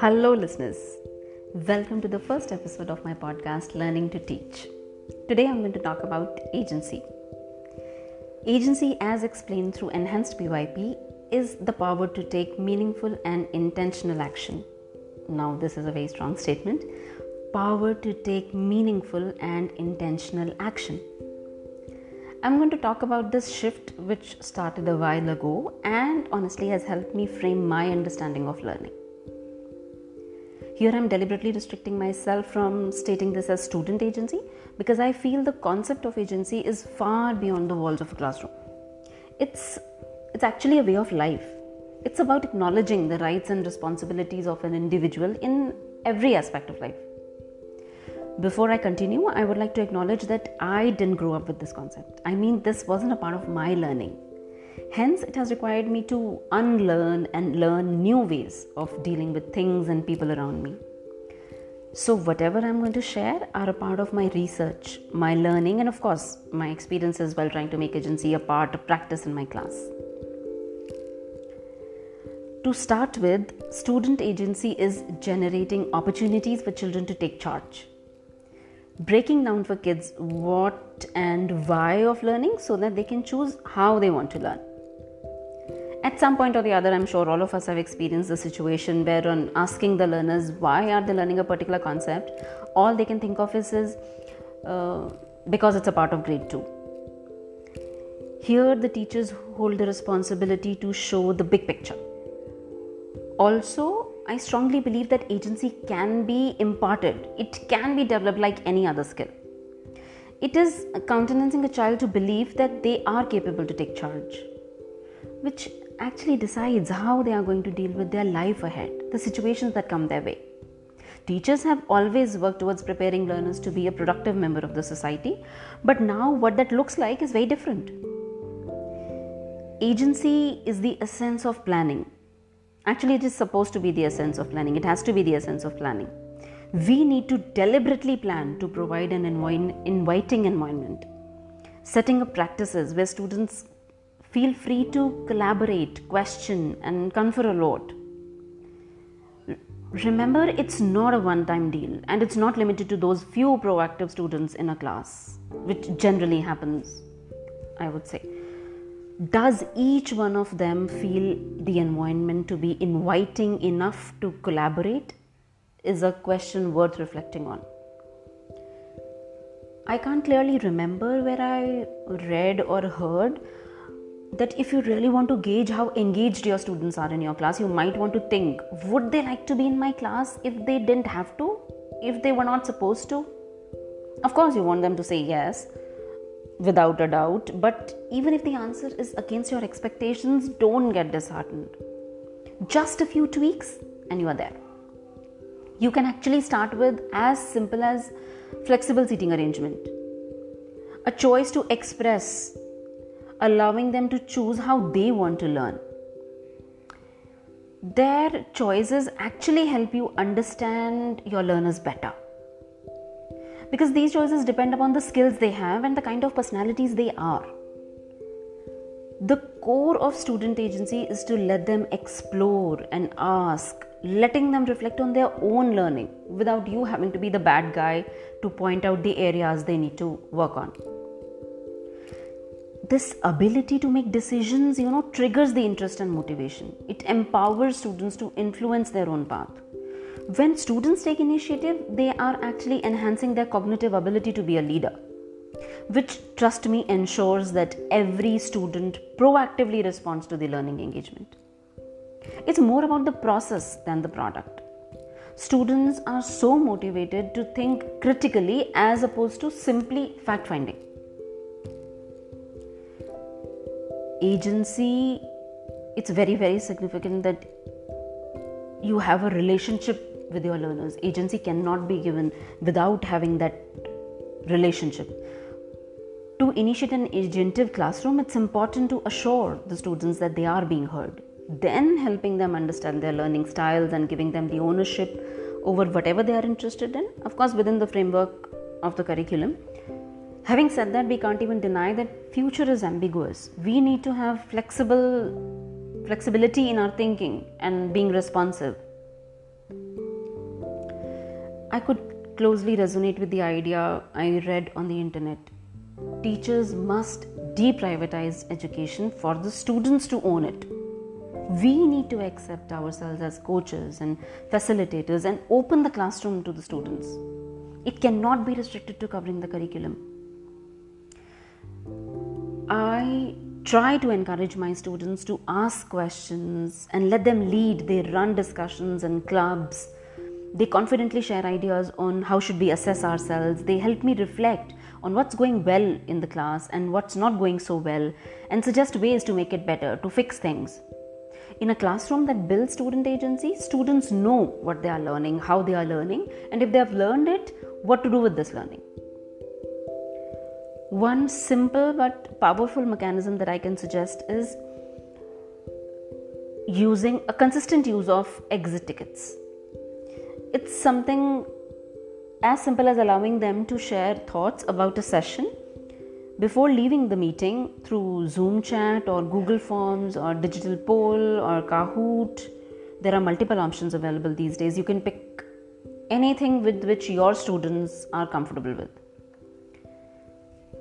Hello, listeners. Welcome to the first episode of my podcast, Learning to Teach. Today I'm going to talk about agency. Agency, as explained through Enhanced PYP, is the power to take meaningful and intentional action. Now, this is a very strong statement power to take meaningful and intentional action. I'm going to talk about this shift which started a while ago and honestly has helped me frame my understanding of learning. Here I'm deliberately restricting myself from stating this as student agency because I feel the concept of agency is far beyond the walls of a classroom. It's it's actually a way of life. It's about acknowledging the rights and responsibilities of an individual in every aspect of life. Before I continue, I would like to acknowledge that I didn't grow up with this concept. I mean, this wasn't a part of my learning. Hence, it has required me to unlearn and learn new ways of dealing with things and people around me. So, whatever I'm going to share are a part of my research, my learning, and of course, my experiences while trying to make agency a part of practice in my class. To start with, student agency is generating opportunities for children to take charge breaking down for kids what and why of learning so that they can choose how they want to learn. At some point or the other, I'm sure all of us have experienced the situation where, on asking the learners why are they learning a particular concept, all they can think of is, is uh, because it's a part of grade 2. Here, the teachers hold the responsibility to show the big picture. Also, I strongly believe that agency can be imparted, it can be developed like any other skill. It is countenancing a child to believe that they are capable to take charge, which actually decides how they are going to deal with their life ahead, the situations that come their way. Teachers have always worked towards preparing learners to be a productive member of the society, but now what that looks like is very different. Agency is the essence of planning, Actually, it is supposed to be the essence of planning. It has to be the essence of planning. We need to deliberately plan to provide an inviting environment, setting up practices where students feel free to collaborate, question, and confer a lot. Remember, it's not a one time deal and it's not limited to those few proactive students in a class, which generally happens, I would say. Does each one of them feel the environment to be inviting enough to collaborate? Is a question worth reflecting on. I can't clearly remember where i read or heard that if you really want to gauge how engaged your students are in your class you might want to think would they like to be in my class if they didn't have to if they were not supposed to of course you want them to say yes without a doubt. But even if the answer is against your expectations, don't get disheartened. Just a few tweaks and you are there. You can actually start with as simple as flexible seating arrangement, a choice to express, allowing them to choose how they want to learn. Their choices actually help you understand your learners better because these choices depend upon the skills they have and the kind of personalities they are. The core of student agency is to let them explore and ask, letting them reflect on their own learning without you having to be the bad guy to point out the areas they need to work on. This ability to make decisions, you know, triggers the interest and motivation. It empowers students to influence their own path when students take initiative, they are actually enhancing their cognitive ability to be a leader, which, trust me, ensures that every student proactively responds to the learning engagement. It's more about the process than the product. Students are so motivated to think critically as opposed to simply fact finding. Agency, it's very, very significant that you have a relationship with your learners. Agency cannot be given without having that relationship. To initiate an agentive classroom, it's important to assure the students that they are being heard. Then helping them understand their learning styles and giving them the ownership over whatever they are interested in, of course, within the framework of the curriculum. Having said that, we can't even deny that future is ambiguous. We need to have flexible flexibility in our thinking and being responsive I could closely resonate with the idea I read on the internet. Teachers must deprivatize education for the students to own it. We need to accept ourselves as coaches and facilitators and open the classroom to the students. It cannot be restricted to covering the curriculum. I try to encourage my students to ask questions and let them lead. They run discussions and clubs. They confidently share ideas on how should we assess ourselves. They help me reflect on what's going well in the class and what's not going so well and suggest ways to make it better, to fix things. In a classroom that builds student agency, students know what they are learning, how they are learning, and if they have learned it, what to do with this learning. One simple but powerful mechanism that I can suggest is using a consistent use of exit tickets. It's something as simple as allowing them to share thoughts about a session before leaving the meeting through Zoom chat or Google Forms or digital poll or Kahoot. There are multiple options available these days. You can pick anything with which your students are comfortable with.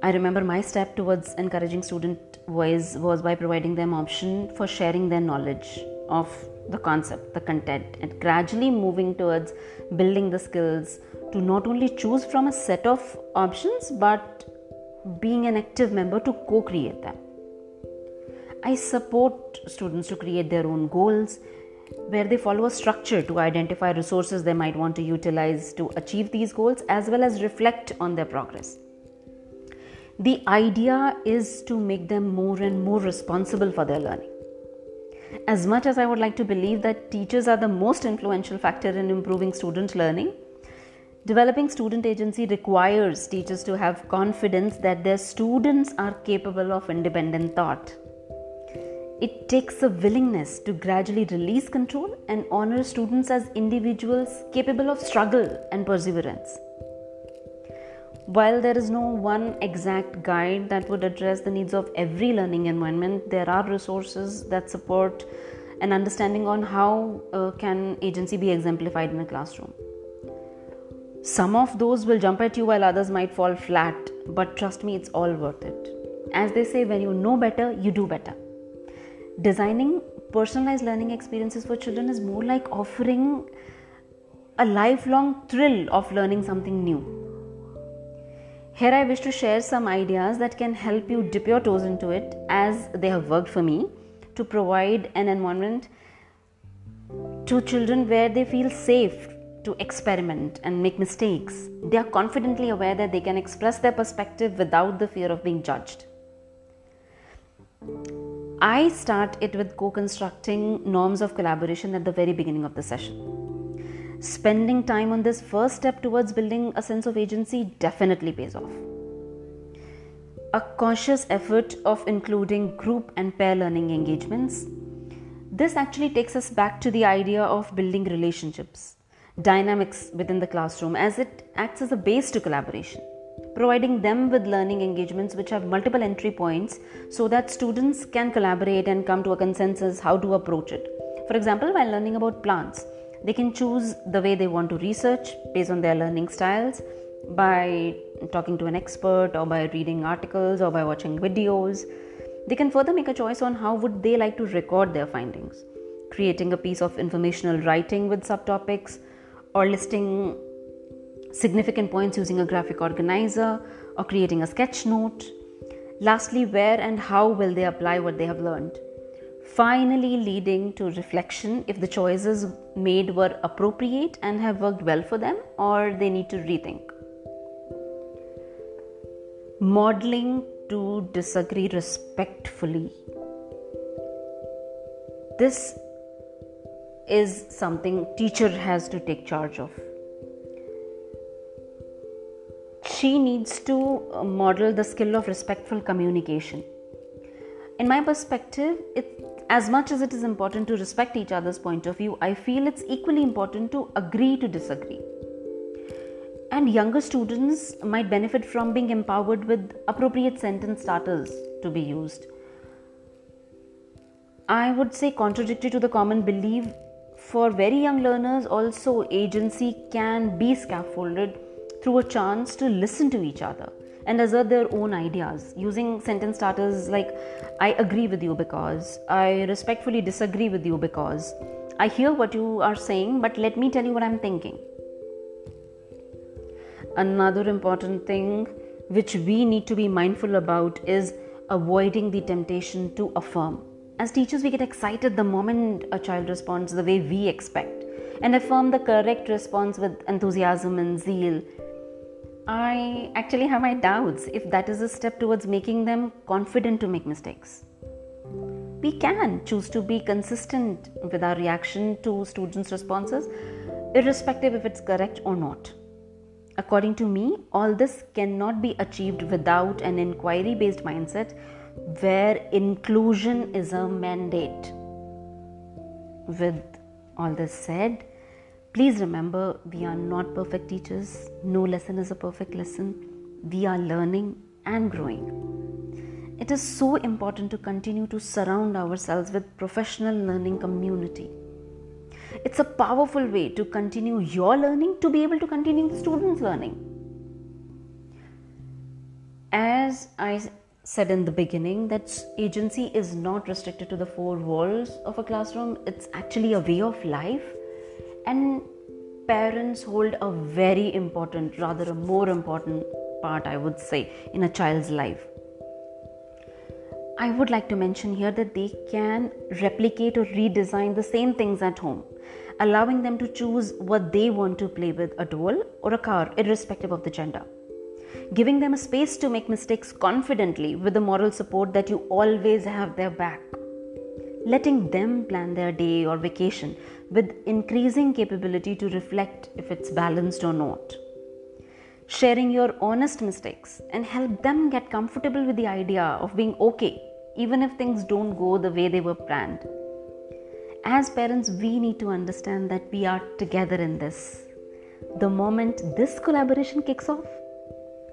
I remember my step towards encouraging student voice was by providing them option for sharing their knowledge of the concept, the content, and gradually moving towards building the skills to not only choose from a set of options but being an active member to co create them. I support students to create their own goals where they follow a structure to identify resources they might want to utilize to achieve these goals as well as reflect on their progress. The idea is to make them more and more responsible for their learning. As much as I would like to believe that teachers are the most influential factor in improving student learning, developing student agency requires teachers to have confidence that their students are capable of independent thought. It takes a willingness to gradually release control and honor students as individuals capable of struggle and perseverance. While there is no one exact guide that would address the needs of every learning environment, there are resources that support an understanding on how uh, can agency be exemplified in a classroom. Some of those will jump at you while others might fall flat, but trust me, it's all worth it. As they say, when you know better, you do better. Designing personalized learning experiences for children is more like offering a lifelong thrill of learning something new here, I wish to share some ideas that can help you dip your toes into it as they have worked for me to provide an environment to children where they feel safe to experiment and make mistakes. They are confidently aware that they can express their perspective without the fear of being judged. I start it with co constructing norms of collaboration at the very beginning of the session spending time on this first step towards building a sense of agency definitely pays off. A conscious effort of including group and pair learning engagements. This actually takes us back to the idea of building relationships, dynamics within the classroom, as it acts as a base to collaboration, providing them with learning engagements which have multiple entry points so that students can collaborate and come to a consensus how to approach it. For example, while learning about plants, they can choose the way they want to research based on their learning styles by talking to an expert or by reading articles or by watching videos. They can further make a choice on how would they like to record their findings, creating a piece of informational writing with subtopics or listing significant points using a graphic organizer or creating a sketch note. Lastly, where and how will they apply what they have learned? Finally leading to reflection if the choices made were appropriate and have worked well for them or they need to rethink. Modeling to disagree respectfully. This is something teacher has to take charge of she needs to uh, model the skill of respectful communication in my perspective it as much as it is important to respect each other's point of view, I feel it's equally important to agree to disagree. And younger students might benefit from being empowered with appropriate sentence starters to be used. I would say, contradictory to the common belief, for very young learners, also agency can be scaffolded through a chance to listen to each other and assert their own ideas using sentence starters like I agree with you because, I respectfully disagree with you because, I hear what you are saying, but let me tell you what I'm thinking. Another important thing which we need to be mindful about is avoiding the temptation to affirm. As teachers, we get excited the moment a child responds the way we expect and affirm the correct response with enthusiasm and zeal. I actually have my doubts if that is a step towards making them confident to make mistakes. We can choose to be consistent with our reaction to students' responses, irrespective if it's correct or not. According to me, all this cannot be achieved without an inquiry based mindset where inclusion is a mandate. With all this said, please remember we are not perfect teachers. No lesson is a perfect lesson. We are learning and growing. It is so important to continue to surround ourselves with professional learning community it's a powerful way to continue your learning to be able to continue the students' learning. As I said in the beginning, that agency is not restricted to the four walls of a classroom, it's actually a way of life. And parents hold a very important, rather, a more important part, I would say, in a child's life. I would like to mention here that they can replicate or redesign the same things at home allowing them to choose what they want to play with a doll or a car, irrespective of the gender. Giving them a space to make mistakes confidently with the moral support that you always have their back. Letting them plan their day or vacation with increasing capability to reflect if it's balanced or not. Sharing your honest mistakes and help them get comfortable with the idea of being okay, even if things don't go the way they were planned as parents, we need to understand that we are together in this. The moment this collaboration kicks off,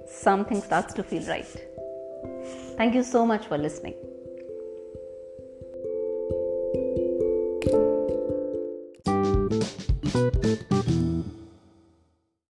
something starts to feel right. Thank you so much for listening.